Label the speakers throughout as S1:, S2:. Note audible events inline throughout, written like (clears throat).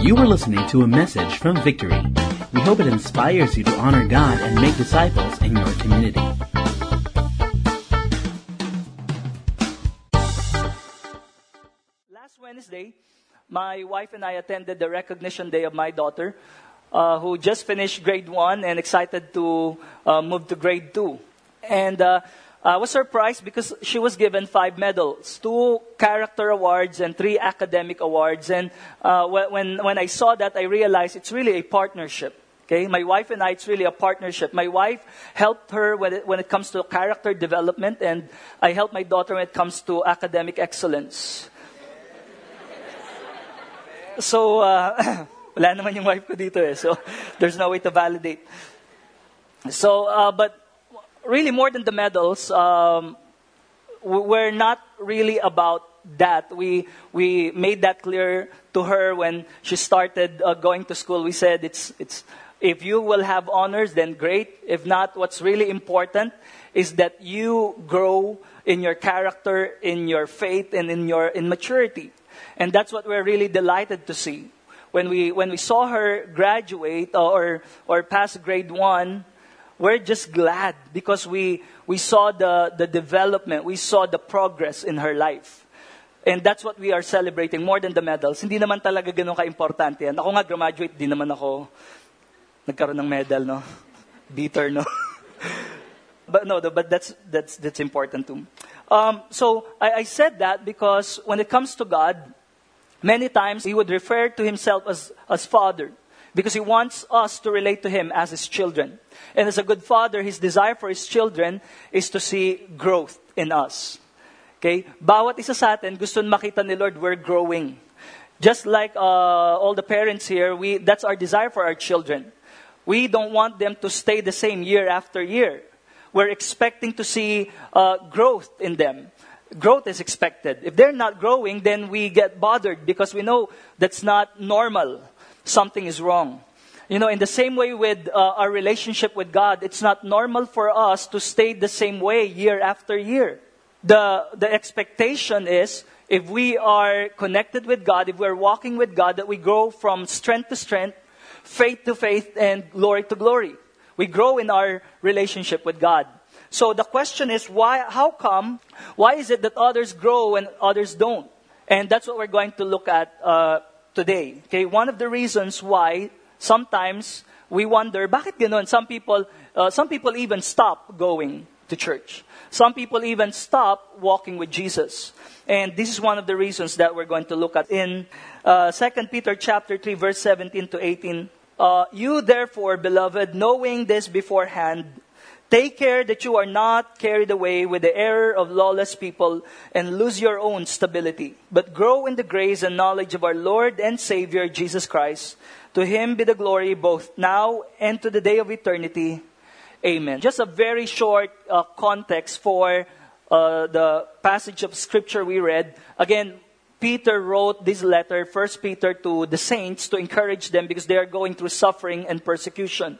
S1: You were listening to a message from Victory. We hope it inspires you to honor God and make disciples in your community.
S2: Last Wednesday, my wife and I attended the recognition day of my daughter, uh, who just finished grade one and excited to uh, move to grade two. And uh, I was surprised because she was given five medals two character awards and three academic awards. And uh, when, when I saw that, I realized it's really a partnership. Okay, my wife and I, it's really a partnership. My wife helped her when it, when it comes to character development, and I help my daughter when it comes to academic excellence. (laughs) So, uh, (clears throat) wala naman yung wife ko dito eh. So, (laughs) there's no way to validate. So, uh, but really more than the medals, um, we're not really about that. We, we made that clear to her when she started uh, going to school. We said, it's, it's, if you will have honors, then great. If not, what's really important is that you grow in your character, in your faith, and in your in maturity. And that's what we're really delighted to see. When we, when we saw her graduate or, or pass grade one, we're just glad because we, we saw the, the development, we saw the progress in her life. And that's what we are celebrating more than the medals. Hindi naman talaga ganun ka-importante yan. Ako nga graduate, di naman ako nagkaroon ng medal, no? Bitter, no? (laughs) but no, but that's, that's, that's important too. Um, so I, I said that because when it comes to God, many times he would refer to himself as, as Father because he wants us to relate to him as his children. And as a good father, his desire for his children is to see growth in us. Okay? Bawat isa sa atin, gusto makita ni Lord, we're growing. Just like uh, all the parents here, we, that's our desire for our children. We don't want them to stay the same year after year. We're expecting to see uh, growth in them. Growth is expected. If they're not growing, then we get bothered because we know that's not normal. Something is wrong. You know, in the same way with uh, our relationship with God, it's not normal for us to stay the same way year after year. The, the expectation is if we are connected with God, if we're walking with God, that we grow from strength to strength, faith to faith, and glory to glory. We grow in our relationship with God. So the question is, why, how come, why is it that others grow and others don't? And that's what we're going to look at uh, today. Okay, one of the reasons why sometimes we wonder, bakit ganon? Some people, uh, some people even stop going to church. Some people even stop walking with Jesus. And this is one of the reasons that we're going to look at in uh, 2 Peter chapter 3 verse 17 to 18. Uh, you therefore, beloved, knowing this beforehand, take care that you are not carried away with the error of lawless people and lose your own stability, but grow in the grace and knowledge of our Lord and Savior Jesus Christ. To him be the glory both now and to the day of eternity. Amen. Just a very short uh, context for uh, the passage of scripture we read. Again, Peter wrote this letter, First Peter, to the saints to encourage them because they are going through suffering and persecution.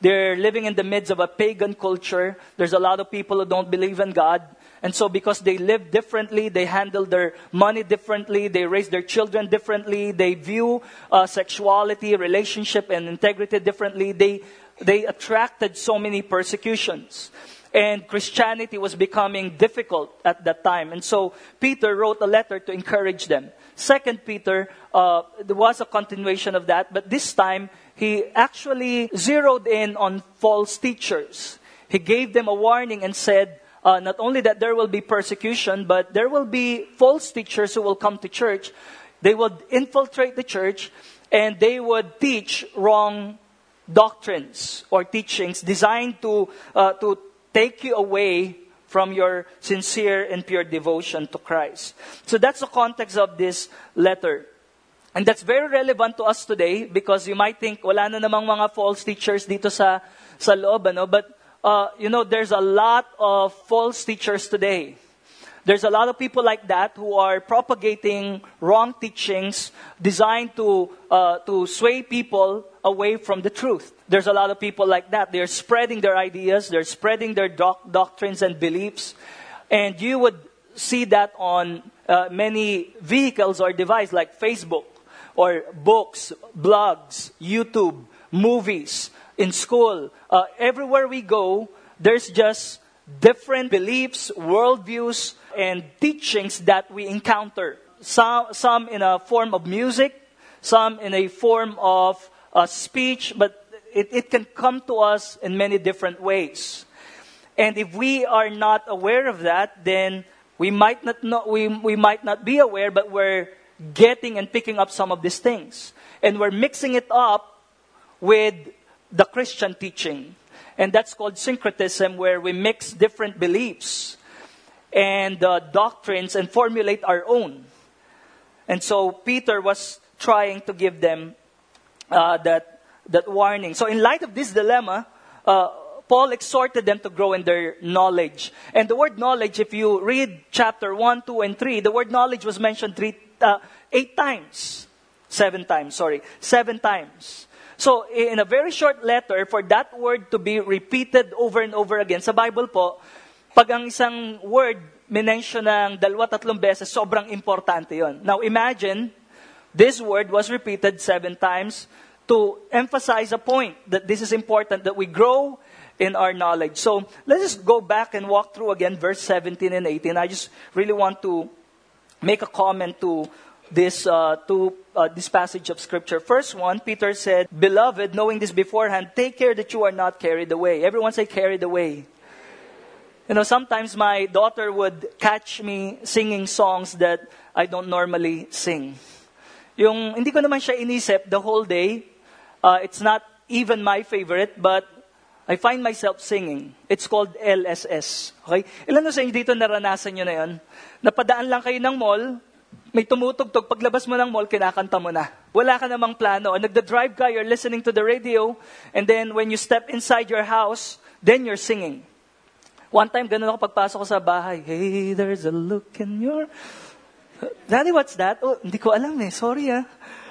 S2: They're living in the midst of a pagan culture. There's a lot of people who don't believe in God. And so, because they live differently, they handle their money differently, they raise their children differently, they view uh, sexuality, relationship, and integrity differently, they, they attracted so many persecutions and Christianity was becoming difficult at that time. And so Peter wrote a letter to encourage them. Second Peter, uh, there was a continuation of that, but this time he actually zeroed in on false teachers. He gave them a warning and said, uh, not only that there will be persecution, but there will be false teachers who will come to church. They would infiltrate the church and they would teach wrong doctrines or teachings designed to, uh, to take you away from your sincere and pure devotion to Christ. So that's the context of this letter. And that's very relevant to us today because you might think, wala na namang mga false teachers dito sa, sa loob, ano? But, uh, you know, there's a lot of false teachers today. There's a lot of people like that who are propagating wrong teachings designed to, uh, to sway people away from the truth. There's a lot of people like that. They're spreading their ideas, they're spreading their doc- doctrines and beliefs. And you would see that on uh, many vehicles or devices like Facebook, or books, blogs, YouTube, movies, in school, uh, everywhere we go, there's just different beliefs, worldviews, and teachings that we encounter. Some, some in a form of music, some in a form of uh, speech, but it, it can come to us in many different ways. And if we are not aware of that, then we might not know, we, we might not be aware, but we're getting and picking up some of these things. And we're mixing it up with the Christian teaching. And that's called syncretism, where we mix different beliefs and uh, doctrines and formulate our own. And so Peter was trying to give them uh, that, that warning. So, in light of this dilemma, uh, Paul exhorted them to grow in their knowledge. And the word knowledge, if you read chapter 1, 2, and 3, the word knowledge was mentioned three, uh, eight times. Seven times, sorry. Seven times. So, in a very short letter, for that word to be repeated over and over again, sa Bible po, pag ang isang word minention ng dalawa tatlong beses, sobrang importante yon. Now, imagine, this word was repeated seven times to emphasize a point that this is important, that we grow in our knowledge. So, let's just go back and walk through again verse 17 and 18. I just really want to make a comment to this uh, to uh, this passage of scripture. First one, Peter said, "Beloved, knowing this beforehand, take care that you are not carried away." Everyone say carried away. You know, sometimes my daughter would catch me singing songs that I don't normally sing. Yung hindi ko naman siya inisip the whole day. Uh, it's not even my favorite, but I find myself singing. It's called LSS. Okay? Ilan na sa inyo dito naranasan nyo na yun? Napadaan lang kayo ng mall, may tumutugtog, paglabas mo ng mall, kinakanta mo na. Wala ka namang plano. Nagda-drive ka, you're listening to the radio, and then when you step inside your house, then you're singing. One time, ganun ako pagpasok ko sa bahay. Hey, there's a look in your... Daddy, what's that? Oh, hindi ko alam eh. Sorry ah.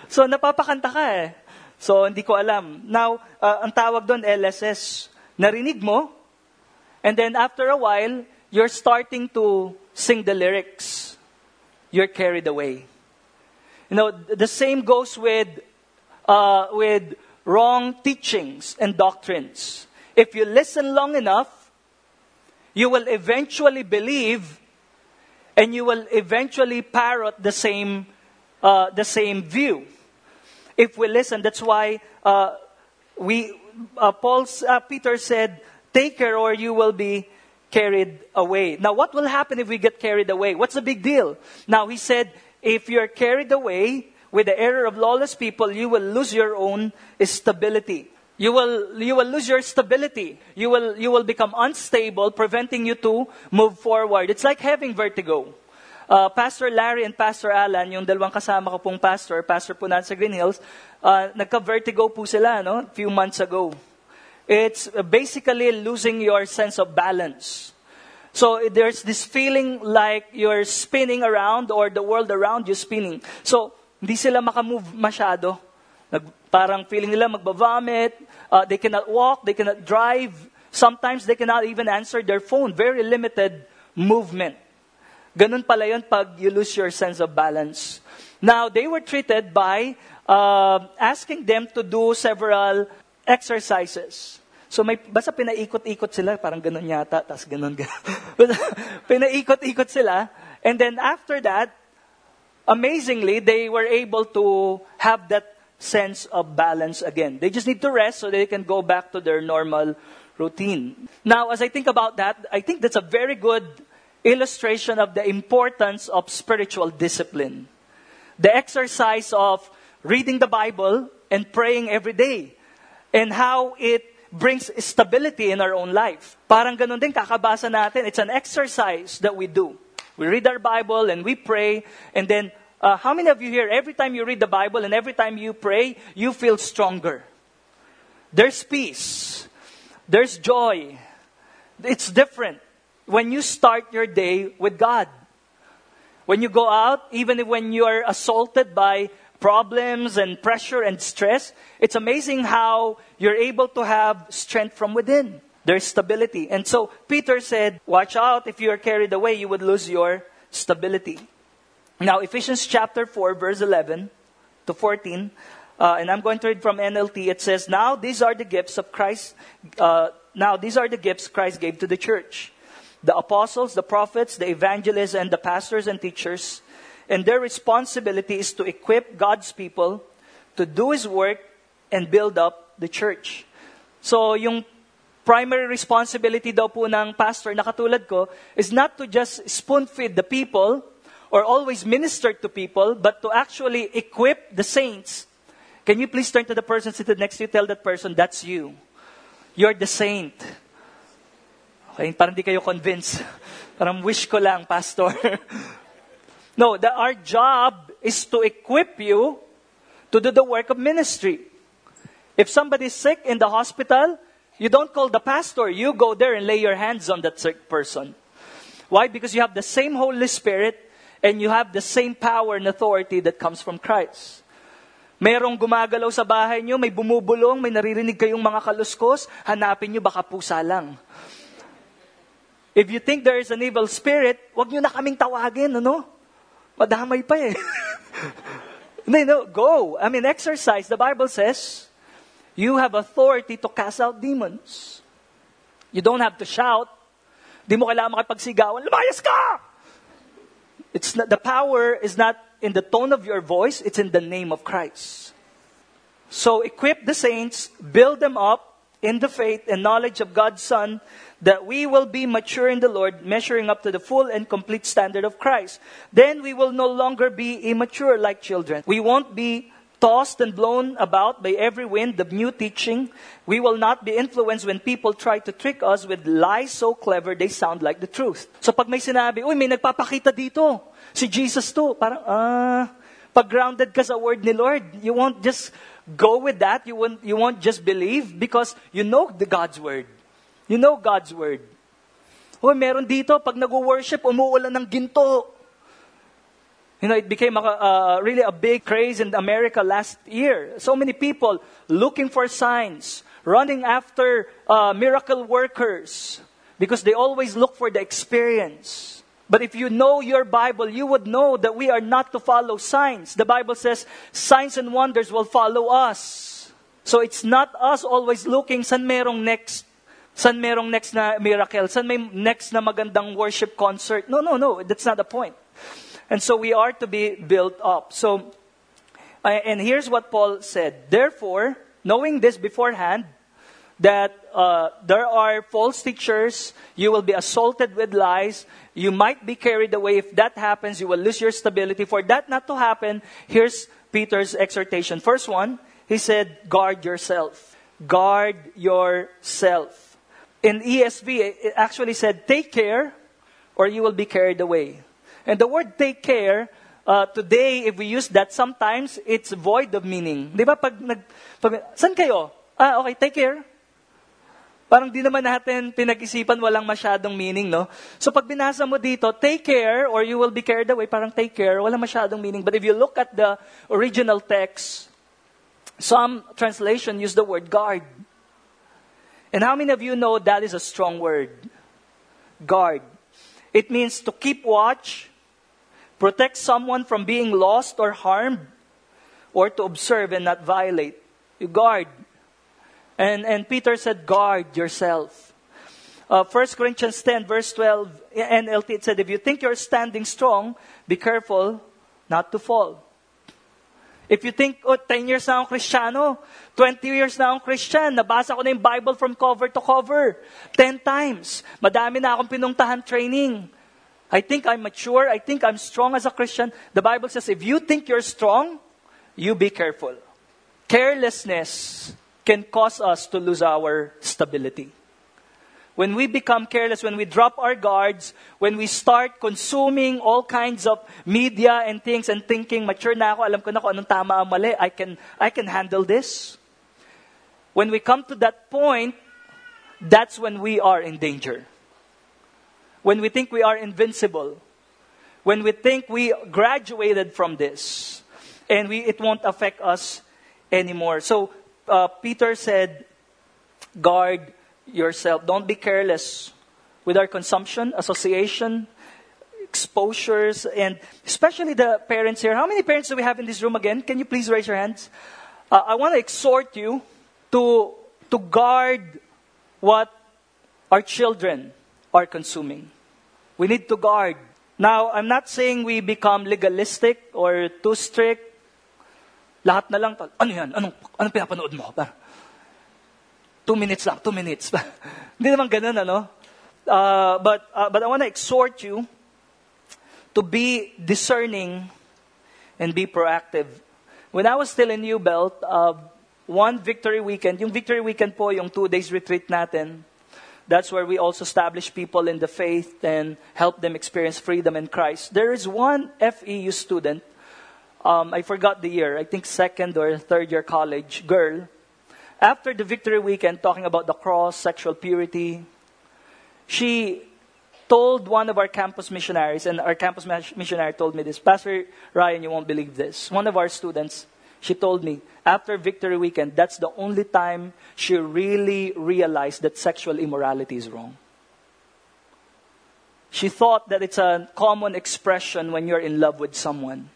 S2: So, napapakanta ka eh. So, hindi ko alam. Now, uh, ang tawag doon, LSS. Narinig mo, and then after a while, you're starting to sing the lyrics you're carried away. You know, the same goes with, uh, with wrong teachings and doctrines. If you listen long enough, you will eventually believe and you will eventually parrot the same, uh, the same view. If we listen, that's why uh, we, uh, uh, Peter said, take care or you will be carried away. Now, what will happen if we get carried away? What's the big deal? Now, he said, if you're carried away with the error of lawless people, you will lose your own stability. You will, you will lose your stability. You will, you will become unstable, preventing you to move forward. It's like having vertigo. Uh, pastor Larry and Pastor Alan, yung dalawang kasama ko pong pastor, pastor po natin sa Green Hills, uh, nagka-vertigo po sila, no? A few months ago. It's basically losing your sense of balance. So there's this feeling like you're spinning around or the world around you spinning. So hindi sila makamove masyado. Nag, parang feeling nila magba-vomit, uh, they cannot walk, they cannot drive. Sometimes they cannot even answer their phone. Very limited movement. Ganun pala yun pag you lose your sense of balance. Now, they were treated by uh, asking them to do several exercises. So may, basta pinaikot-ikot sila, parang ganun yata, tas ganun, ganun. (laughs) pinaikot-ikot sila. And then after that, amazingly, they were able to have that sense of balance again. They just need to rest so they can go back to their normal routine. Now, as I think about that, I think that's a very good illustration of the importance of spiritual discipline. The exercise of reading the Bible and praying every day and how it brings stability in our own life. Parang ganun din, kakabasa natin. It's an exercise that we do. We read our Bible and we pray, and then uh, how many of you here, every time you read the Bible and every time you pray, you feel stronger? There's peace. There's joy. It's different when you start your day with God. When you go out, even when you are assaulted by problems and pressure and stress, it's amazing how you're able to have strength from within. There's stability. And so Peter said, Watch out, if you are carried away, you would lose your stability. Now, Ephesians chapter 4, verse 11. to 14. Uh, and I'm going to read from NLT. It says, Now these are the gifts of Christ. Uh, now these are the gifts Christ gave to the church the apostles, the prophets, the evangelists, and the pastors and teachers. And their responsibility is to equip God's people to do His work and build up the church. So, yung primary responsibility daw po ng pastor na katulad ko is not to just spoon feed the people or always minister to people, but to actually equip the saints. Can you please turn to the person seated next to you? Tell that person, that's you. You're the saint. Okay, parang di kayo convinced. (laughs) Parang wish ko lang, pastor. (laughs) no, the, our job is to equip you to do the work of ministry. If somebody's sick in the hospital, you don't call the pastor. You go there and lay your hands on that sick person. Why? Because you have the same Holy Spirit and you have the same power and authority that comes from Christ. Merong gumagalaw sa bahay nyo, may bumubulong, may naririnig kayong mga kaluskos, hanapin nyo baka pusa lang. If you think there is an evil spirit, wag nyo na kaming tawagin, ano? Madamay pa eh. (laughs) no, no, go. I mean, exercise. The Bible says, you have authority to cast out demons. You don't have to shout. Di mo kailangan makipagsigawan, lumayas ka! It's not, the power is not in the tone of your voice, it's in the name of Christ. So equip the saints, build them up in the faith and knowledge of God's Son, that we will be mature in the Lord, measuring up to the full and complete standard of Christ. Then we will no longer be immature like children. We won't be tossed and blown about by every wind of new teaching. We will not be influenced when people try to trick us with lies so clever they sound like the truth. So pag may sinabi, uy, may nagpapakita dito. Si Jesus to. Parang, ah, pag grounded ka sa word ni Lord, you won't just go with that. You won't, you won't just believe because you know the God's word. You know God's word. Uy, meron dito, pag nag-worship, umuulan ng ginto. You know, it became a, uh, really a big craze in America last year. So many people looking for signs, running after uh, miracle workers, because they always look for the experience. But if you know your Bible, you would know that we are not to follow signs. The Bible says signs and wonders will follow us. So it's not us always looking san merong next san merong next na miracle, san may next na magandang worship concert. No, no, no, that's not the point. And so we are to be built up. So, and here's what Paul said. Therefore, knowing this beforehand, that uh, there are false teachers, you will be assaulted with lies, you might be carried away. If that happens, you will lose your stability. For that not to happen, here's Peter's exhortation. First one, he said, guard yourself. Guard yourself. In ESV, it actually said, take care or you will be carried away. And the word take care, uh, today, if we use that, sometimes it's void of meaning. Di ba? Pag nag, pag, san kayo? Ah, okay, take care. Parang di naman natin pinag-isipan, walang masyadong meaning, no? So pag binasa mo dito, take care or you will be carried away, parang take care, walang masyadong meaning. But if you look at the original text, some translation use the word guard. And how many of you know that is a strong word? Guard. It means to keep watch, protect someone from being lost or harmed, or to observe and not violate. You guard. And, and Peter said, guard yourself. Uh, 1 Corinthians 10, verse 12, NLT, it said, if you think you're standing strong, be careful not to fall. If you think, oh, 10 years na akong Kristiyano, 20 years na akong Christian, nabasa ko na yung Bible from cover to cover, 10 times, madami na akong pinungtahan training, I think I'm mature. I think I'm strong as a Christian. The Bible says if you think you're strong, you be careful. Carelessness can cause us to lose our stability. When we become careless, when we drop our guards, when we start consuming all kinds of media and things and thinking, mature na ako, alam ko na kung anong tama mali, I can, I can handle this. When we come to that point, that's when we are in danger when we think we are invincible, when we think we graduated from this, and we, it won't affect us anymore. So uh, Peter said, guard yourself. Don't be careless with our consumption, association, exposures, and especially the parents here. How many parents do we have in this room again? Can you please raise your hands? Uh, I want to exhort you to, to guard what our children are consuming. We need to guard. Now, I'm not saying we become legalistic or too strict. Lahat na lang, ano yan? Anong, anong pinapanood mo? Two minutes lang, two minutes. (laughs) Hindi naman ganun, ano? Uh, but, uh, but I want to exhort you to be discerning and be proactive. When I was still in U-Belt, uh, one victory weekend, yung victory weekend po, yung two days retreat natin, that's where we also establish people in the faith and help them experience freedom in Christ. There is one FEU student, um, I forgot the year, I think second or third year college girl. After the victory weekend, talking about the cross, sexual purity, she told one of our campus missionaries, and our campus missionary told me this Pastor Ryan, you won't believe this. One of our students, she told me, after Victory Weekend, that's the only time she really realized that sexual immorality is wrong. She thought that it's a common expression when you're in love with someone.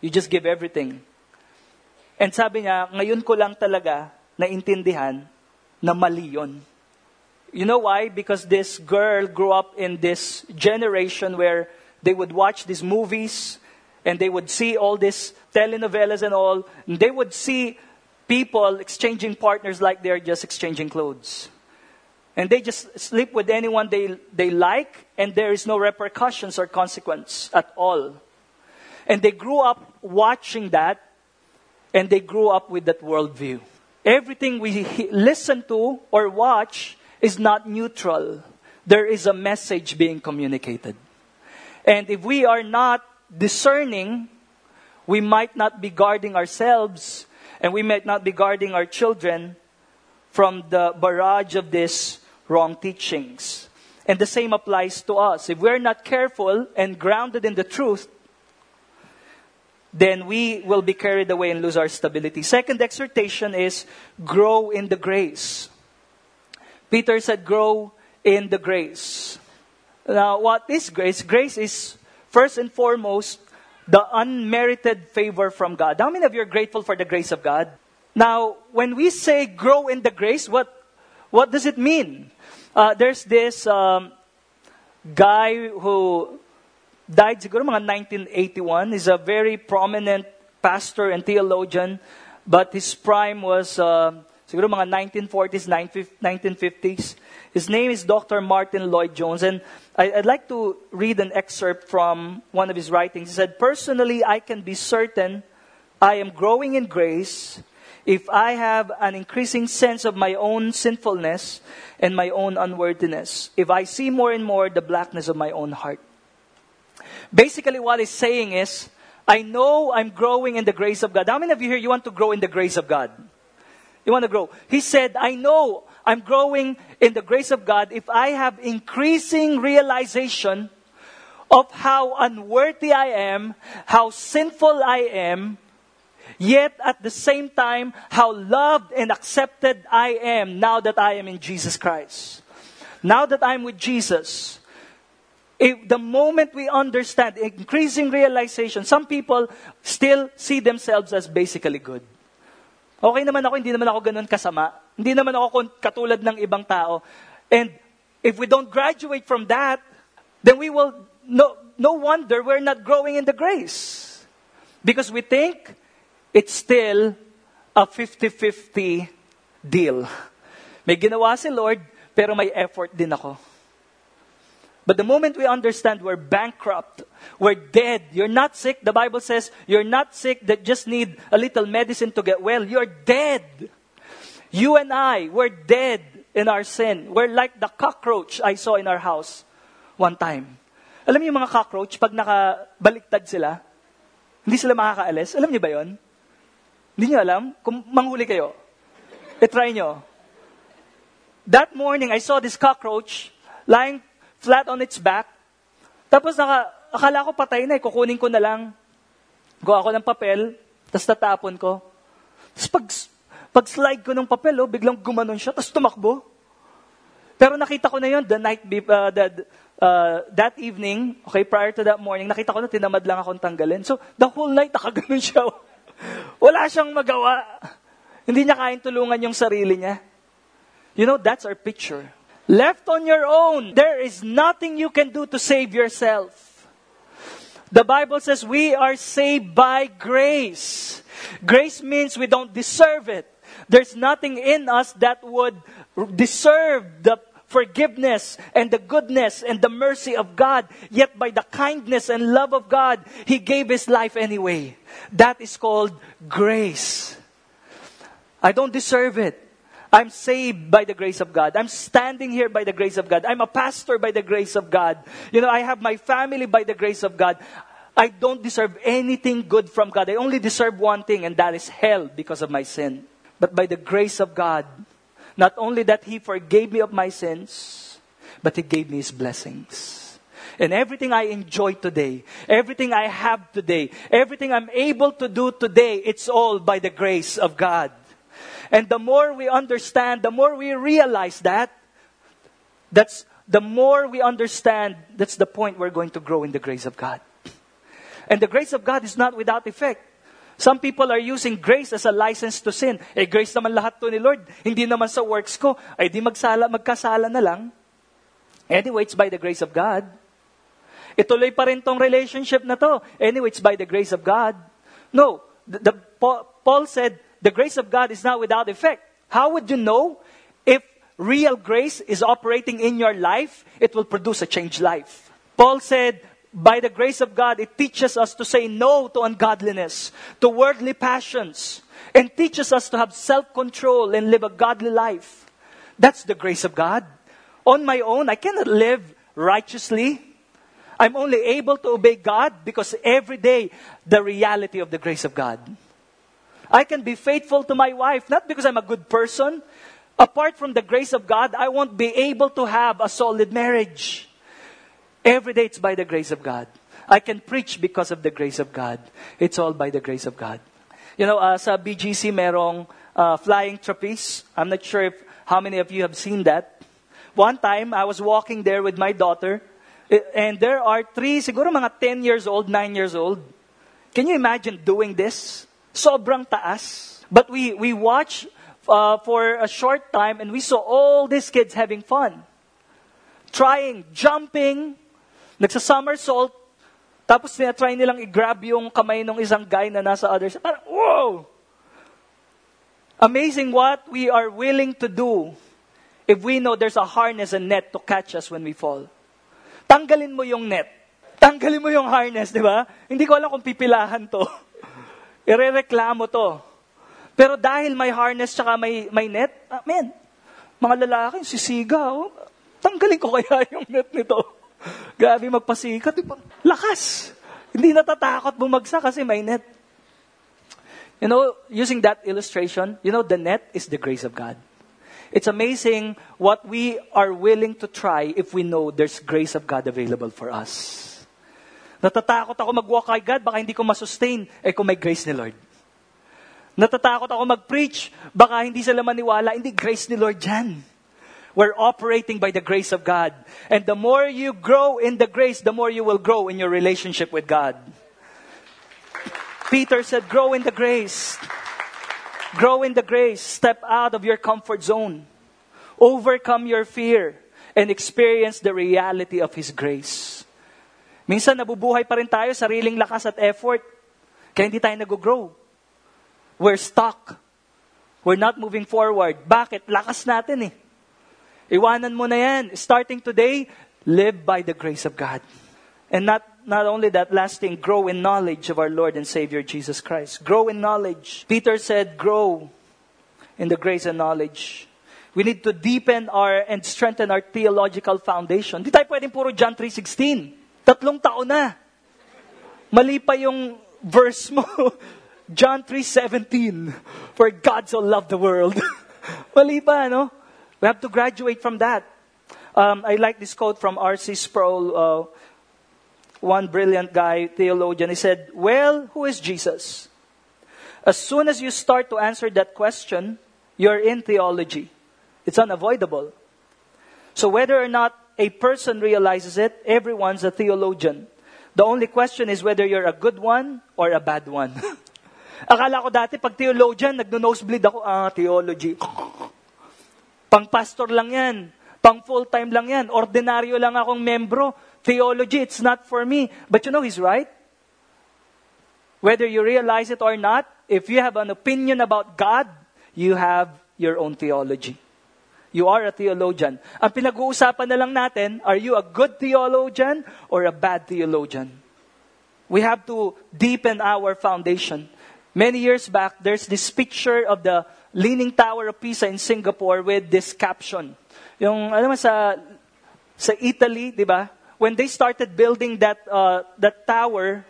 S2: You just give everything. And sabi niya, ngayon ko lang talaga naintindihan na mali yun. You know why? Because this girl grew up in this generation where they would watch these movies and they would see all these telenovelas and all. And they would see people exchanging partners like they're just exchanging clothes. And they just sleep with anyone they, they like, and there is no repercussions or consequence at all. And they grew up watching that, and they grew up with that worldview. Everything we listen to or watch is not neutral. There is a message being communicated. And if we are not discerning, we might not be guarding ourselves and we might not be guarding our children from the barrage of these wrong teachings. And the same applies to us. If we're not careful and grounded in the truth, then we will be carried away and lose our stability. Second exhortation is grow in the grace. Peter said, grow in the grace. Now, what is grace? Grace is, first and foremost, the unmerited favor from God. How many of you are grateful for the grace of God? Now, when we say grow in the grace, what, what does it mean? Uh, there's this um, guy who died siguro mga 1981. He's a very prominent pastor and theologian, but his prime was uh, siguro mga 1940s, 1950s. His name is Dr. Martyn Lloyd-Jones, and I, would like to read an excerpt from one of his writings. He said, Personally, I can be certain I am growing in grace if I have an increasing sense of my own sinfulness and my own unworthiness, if I see more and more the blackness of my own heart. Basically, what he's saying is, I know I'm growing in the grace of God. How many of you here, you want to grow in the grace of God? You want to grow. He said, I know I'm growing in the grace of God if I have increasing realization of how unworthy I am, how sinful I am, yet at the same time, how loved and accepted I am now that I am in Jesus Christ. Now that I'm with Jesus, if the moment we understand increasing realization, some people still see themselves as basically good. Okay naman ako, hindi naman ako ganun kasama. Hindi naman ako katulad ng ibang tao. And if we don't graduate from that, then we will, no, no wonder we're not growing in the grace. Because we think it's still a 50-50 deal. May ginawa si Lord, pero may effort din ako. But the moment we understand we're bankrupt, we're dead, you're not sick, the Bible says you're not sick that just need a little medicine to get well. You're dead. You and I, we're dead in our sin. We're like the cockroach I saw in our house one time. Alam niyo mga cockroach, pag nakabaliktad sila, hindi sila makakaalis. Alam niyo ba yon? Hindi niyo alam? Kung manghuli kayo, i-try niyo. That morning, I saw this cockroach lying flat on its back. Tapos naka, akala ko patay na eh, kukunin ko na lang. Gawa ko ng papel, tapos tatapon ko. Tapos pag, pag slide ko ng papel, oh, biglang gumanon siya, tapos tumakbo. Pero nakita ko na yun the night, be, uh, the, uh, that evening, okay, prior to that morning, nakita ko na tinamad lang akong tanggalin. So, the whole night, (laughs) nakaganon siya. Wala siyang magawa. Hindi niya kayang tulungan yung sarili niya. You know, that's our picture. Left on your own, there is nothing you can do to save yourself. The Bible says we are saved by grace. Grace means we don't deserve it. There's nothing in us that would deserve the forgiveness and the goodness and the mercy of God. Yet by the kindness and love of God, He gave His life anyway. That is called grace. I don't deserve it. I'm saved by the grace of God. I'm standing here by the grace of God. I'm a pastor by the grace of God. You know, I have my family by the grace of God. I don't deserve anything good from God. I only deserve one thing, and that is hell because of my sin. But by the grace of God, not only that He forgave me of my sins, but He gave me His blessings. And everything I enjoy today, everything I have today, everything I'm able to do today, it's all by the grace of God. And the more we understand, the more we realize that, that's the more we understand, that's the point we're going to grow in the grace of God. And the grace of God is not without effect. Some people are using grace as a license to sin. Eh, grace naman lahat to ni Lord. Hindi naman sa works ko. Ay, di magsala, magkasala na lang. Anyway, it's by the grace of God. Ituloy pa rin tong relationship na to. Anyway, it's by the grace of God. No. The, the, Paul said, the grace of God is not without effect. How would you know if real grace is operating in your life? It will produce a changed life. Paul said, by the grace of God, it teaches us to say no to ungodliness, to worldly passions, and teaches us to have self control and live a godly life. That's the grace of God. On my own, I cannot live righteously. I'm only able to obey God because every day the reality of the grace of God. I can be faithful to my wife, not because I'm a good person. Apart from the grace of God, I won't be able to have a solid marriage. Every day it's by the grace of God. I can preach because of the grace of God. It's all by the grace of God. You know, uh, sa BGC merong uh, flying trapeze. I'm not sure if how many of you have seen that. One time, I was walking there with my daughter, and there are three, siguro mga 10 years old, 9 years old. Can you imagine doing this? Sobrang taas. But we, we watched uh, for a short time, and we saw all these kids having fun. Trying, jumping, nagsa-somersault, tapos try nilang i-grab yung kamay ng isang guy na nasa other side. Parang, whoa! Amazing what we are willing to do if we know there's a harness and net to catch us when we fall. Tanggalin mo yung net. Tanggalin mo yung harness, di ba? Hindi ko alam kung pipilahan to. (laughs) Irereklamo to. Pero dahil may harness tsaka may, may net, ah, man, mga lalaki, sisiga, oh, tanggalin ko kaya (laughs) yung net nito. Grabe magpasikat. Lakas. Hindi natatakot bumagsak kasi may net. You know, using that illustration, you know, the net is the grace of God. It's amazing what we are willing to try if we know there's grace of God available for us. Natatakot ako mag-walk kay God, baka hindi ko masustain, eh kung may grace ni Lord. Natatakot ako mag-preach, baka hindi sila maniwala, hindi grace ni Lord dyan. We're operating by the grace of God. And the more you grow in the grace, the more you will grow in your relationship with God. Peter said, Grow in the grace. Grow in the grace. Step out of your comfort zone. Overcome your fear and experience the reality of His grace. Minsan nabubuhay pa rin tayo, sariling lakas at effort. Kaya hindi tayo nag-grow. We're stuck. We're not moving forward. Bakit? Lakas natin eh. Iwanan mo na yan. Starting today, live by the grace of God. And not, not only that, last thing, grow in knowledge of our Lord and Savior Jesus Christ. Grow in knowledge. Peter said, grow in the grace and knowledge. We need to deepen our and strengthen our theological foundation. Di tayo pwedeng puro John 3.16. Tatlong taon na. Mali pa yung verse mo. (laughs) John 3.17. For God so loved the world. (laughs) Mali pa, no? We have to graduate from that. Um, I like this quote from R.C. Sproul, uh, one brilliant guy, theologian. He said, Well, who is Jesus? As soon as you start to answer that question, you're in theology. It's unavoidable. So whether or not a person realizes it, everyone's a theologian. The only question is whether you're a good one or a bad one. (laughs) Akala ko dati, pag theologian, nagno-nosebleed ako, ah, theology. (laughs) Pang pastor lang yan. Pang full-time lang yan. Ordinaryo lang akong membro. Theology, it's not for me. But you know, he's right. Whether you realize it or not, if you have an opinion about God, you have your own theology. You are a theologian. Ang pinag-uusapan na lang natin, are you a good theologian or a bad theologian? We have to deepen our foundation. Many years back, there's this picture of the Leaning Tower of Pisa in Singapore with this caption. Yung, alam mo, sa, sa Italy, di ba? When they started building that, uh, that tower,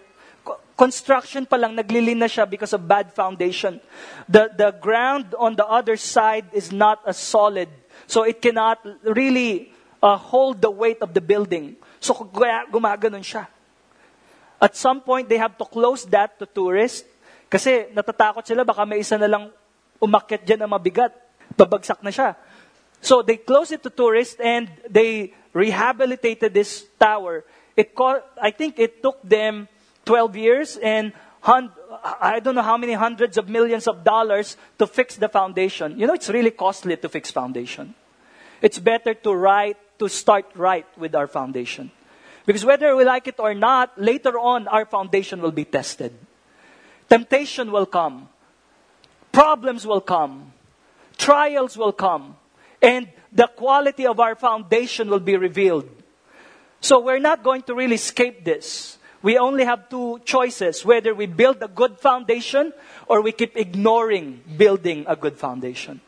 S2: construction pa lang naglilin na siya because of bad foundation. The, the ground on the other side is not as solid so it cannot really uh, hold the weight of the building. So gumaganon siya. At some point, they have to close that to tourists kasi natatakot sila baka may isa na lang umakyat dyan na mabigat. Babagsak na siya. So they closed it to tourists and they rehabilitated this tower. It co- I think it took them 12 years and I don't know how many hundreds of millions of dollars to fix the foundation. You know, it's really costly to fix foundation. It's better to write, to start right with our foundation. Because whether we like it or not, later on our foundation will be tested. Temptation will come. Problems will come. Trials will come. And the quality of our foundation will be revealed. So we're not going to really escape this. We only have two choices whether we build a good foundation or we keep ignoring building a good foundation.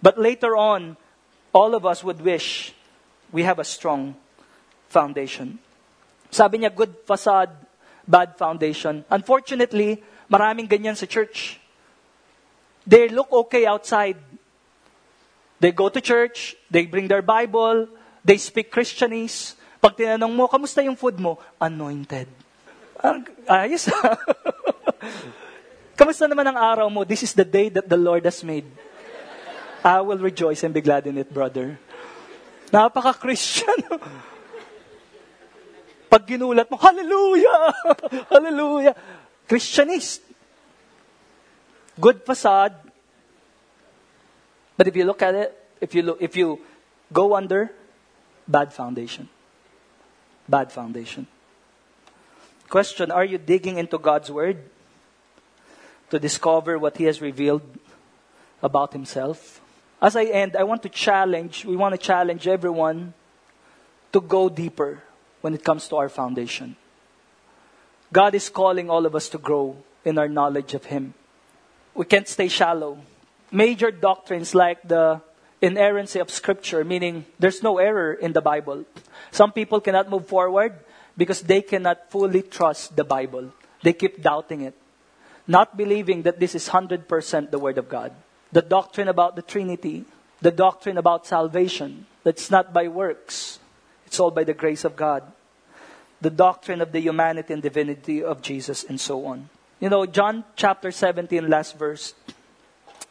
S2: But later on, all of us would wish we have a strong foundation. Sabi niya, good facade, bad foundation. Unfortunately, maraming ganyan sa church. They look okay outside. They go to church, they bring their Bible, they speak Christianese. Pag tinanong mo, kamusta yung food mo? Anointed. Ah, ayos (laughs) Kamusta naman ang araw mo? This is the day that the Lord has made. I will rejoice and be glad in it, brother. Napaka-Christian. (laughs) Pag ginulat mo, Hallelujah! (laughs) Hallelujah! Christianist. Good facade. But if you look at it, if you, look, if you go under, bad foundation. Bad foundation. Question Are you digging into God's Word to discover what He has revealed about Himself? As I end, I want to challenge, we want to challenge everyone to go deeper when it comes to our foundation. God is calling all of us to grow in our knowledge of Him. We can't stay shallow. Major doctrines like the inerrancy of Scripture, meaning there's no error in the Bible. Some people cannot move forward because they cannot fully trust the Bible. They keep doubting it, not believing that this is 100% the Word of God the doctrine about the Trinity, the doctrine about salvation, that's not by works, it's all by the grace of God, the doctrine of the humanity and divinity of Jesus, and so on. You know, John chapter 17, last verse,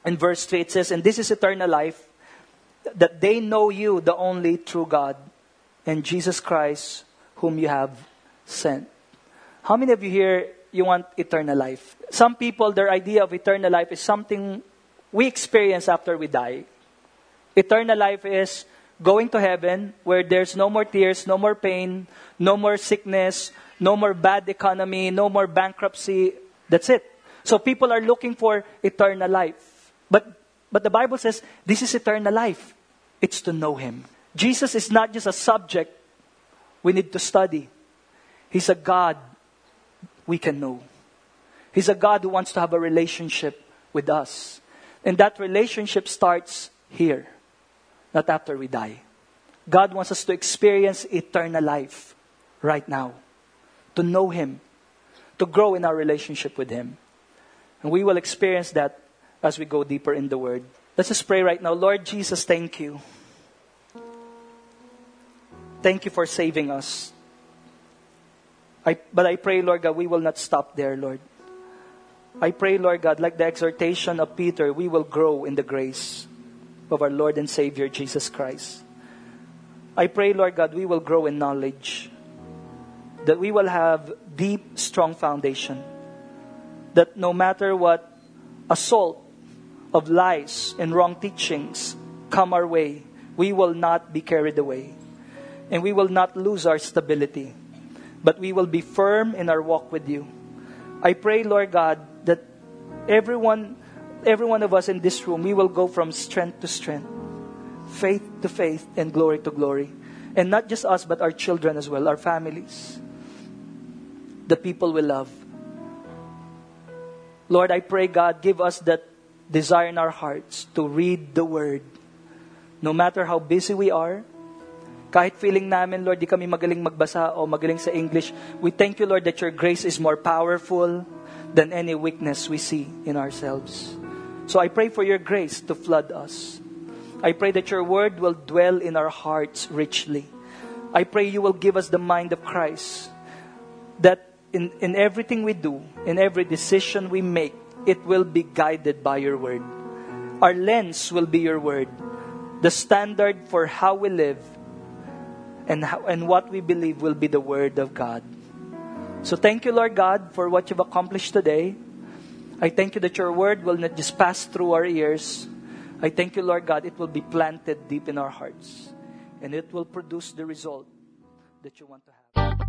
S2: in verse 3, it says, And this is eternal life, that they know you, the only true God, and Jesus Christ, whom you have sent. How many of you here you want eternal life? Some people, their idea of eternal life is something we experience after we die. Eternal life is going to heaven where there's no more tears, no more pain, no more sickness, no more bad economy, no more bankruptcy. That's it. So people are looking for eternal life. But, but the Bible says this is eternal life. It's to know Him. Jesus is not just a subject we need to study. He's a God we can know. He's a God who wants to have a relationship with us. And that relationship starts here, not after we die. God wants us to experience eternal life right now, to know Him, to grow in our relationship with Him. And we will experience that as we go deeper in the Word. Let's just pray right now. Lord Jesus, thank you. Thank you for saving us. I, but I pray, Lord God, we will not stop there, Lord. I pray, Lord God, like the exhortation of Peter, we will grow in the grace of our Lord and Savior Jesus Christ. I pray, Lord God, we will grow in knowledge, that we will have deep, strong foundation, that no matter what assault of lies and wrong teachings come our way, we will not be carried away. And we will not lose our stability, but we will be firm in our walk with you. I pray, Lord God, that everyone, every one of us in this room, we will go from strength to strength, faith to faith, and glory to glory. And not just us, but our children as well, our families, the people we love. Lord, I pray, God, give us that desire in our hearts to read the Word. No matter how busy we are, kahit feeling namin, Lord, di kami magaling magbasa o magaling sa English, we thank you, Lord, that your grace is more powerful than any weakness we see in ourselves. So I pray for your grace to flood us. I pray that your word will dwell in our hearts richly. I pray you will give us the mind of Christ. That in, in everything we do, in every decision we make, it will be guided by your word. Our lens will be your word. The standard for how we live and, how, and what we believe will be the word of God. So thank you, Lord God, for what you've accomplished today. I thank you that your word will not just pass through our ears. I thank you, Lord God, it will be planted deep in our hearts and it will produce the result that you want to have.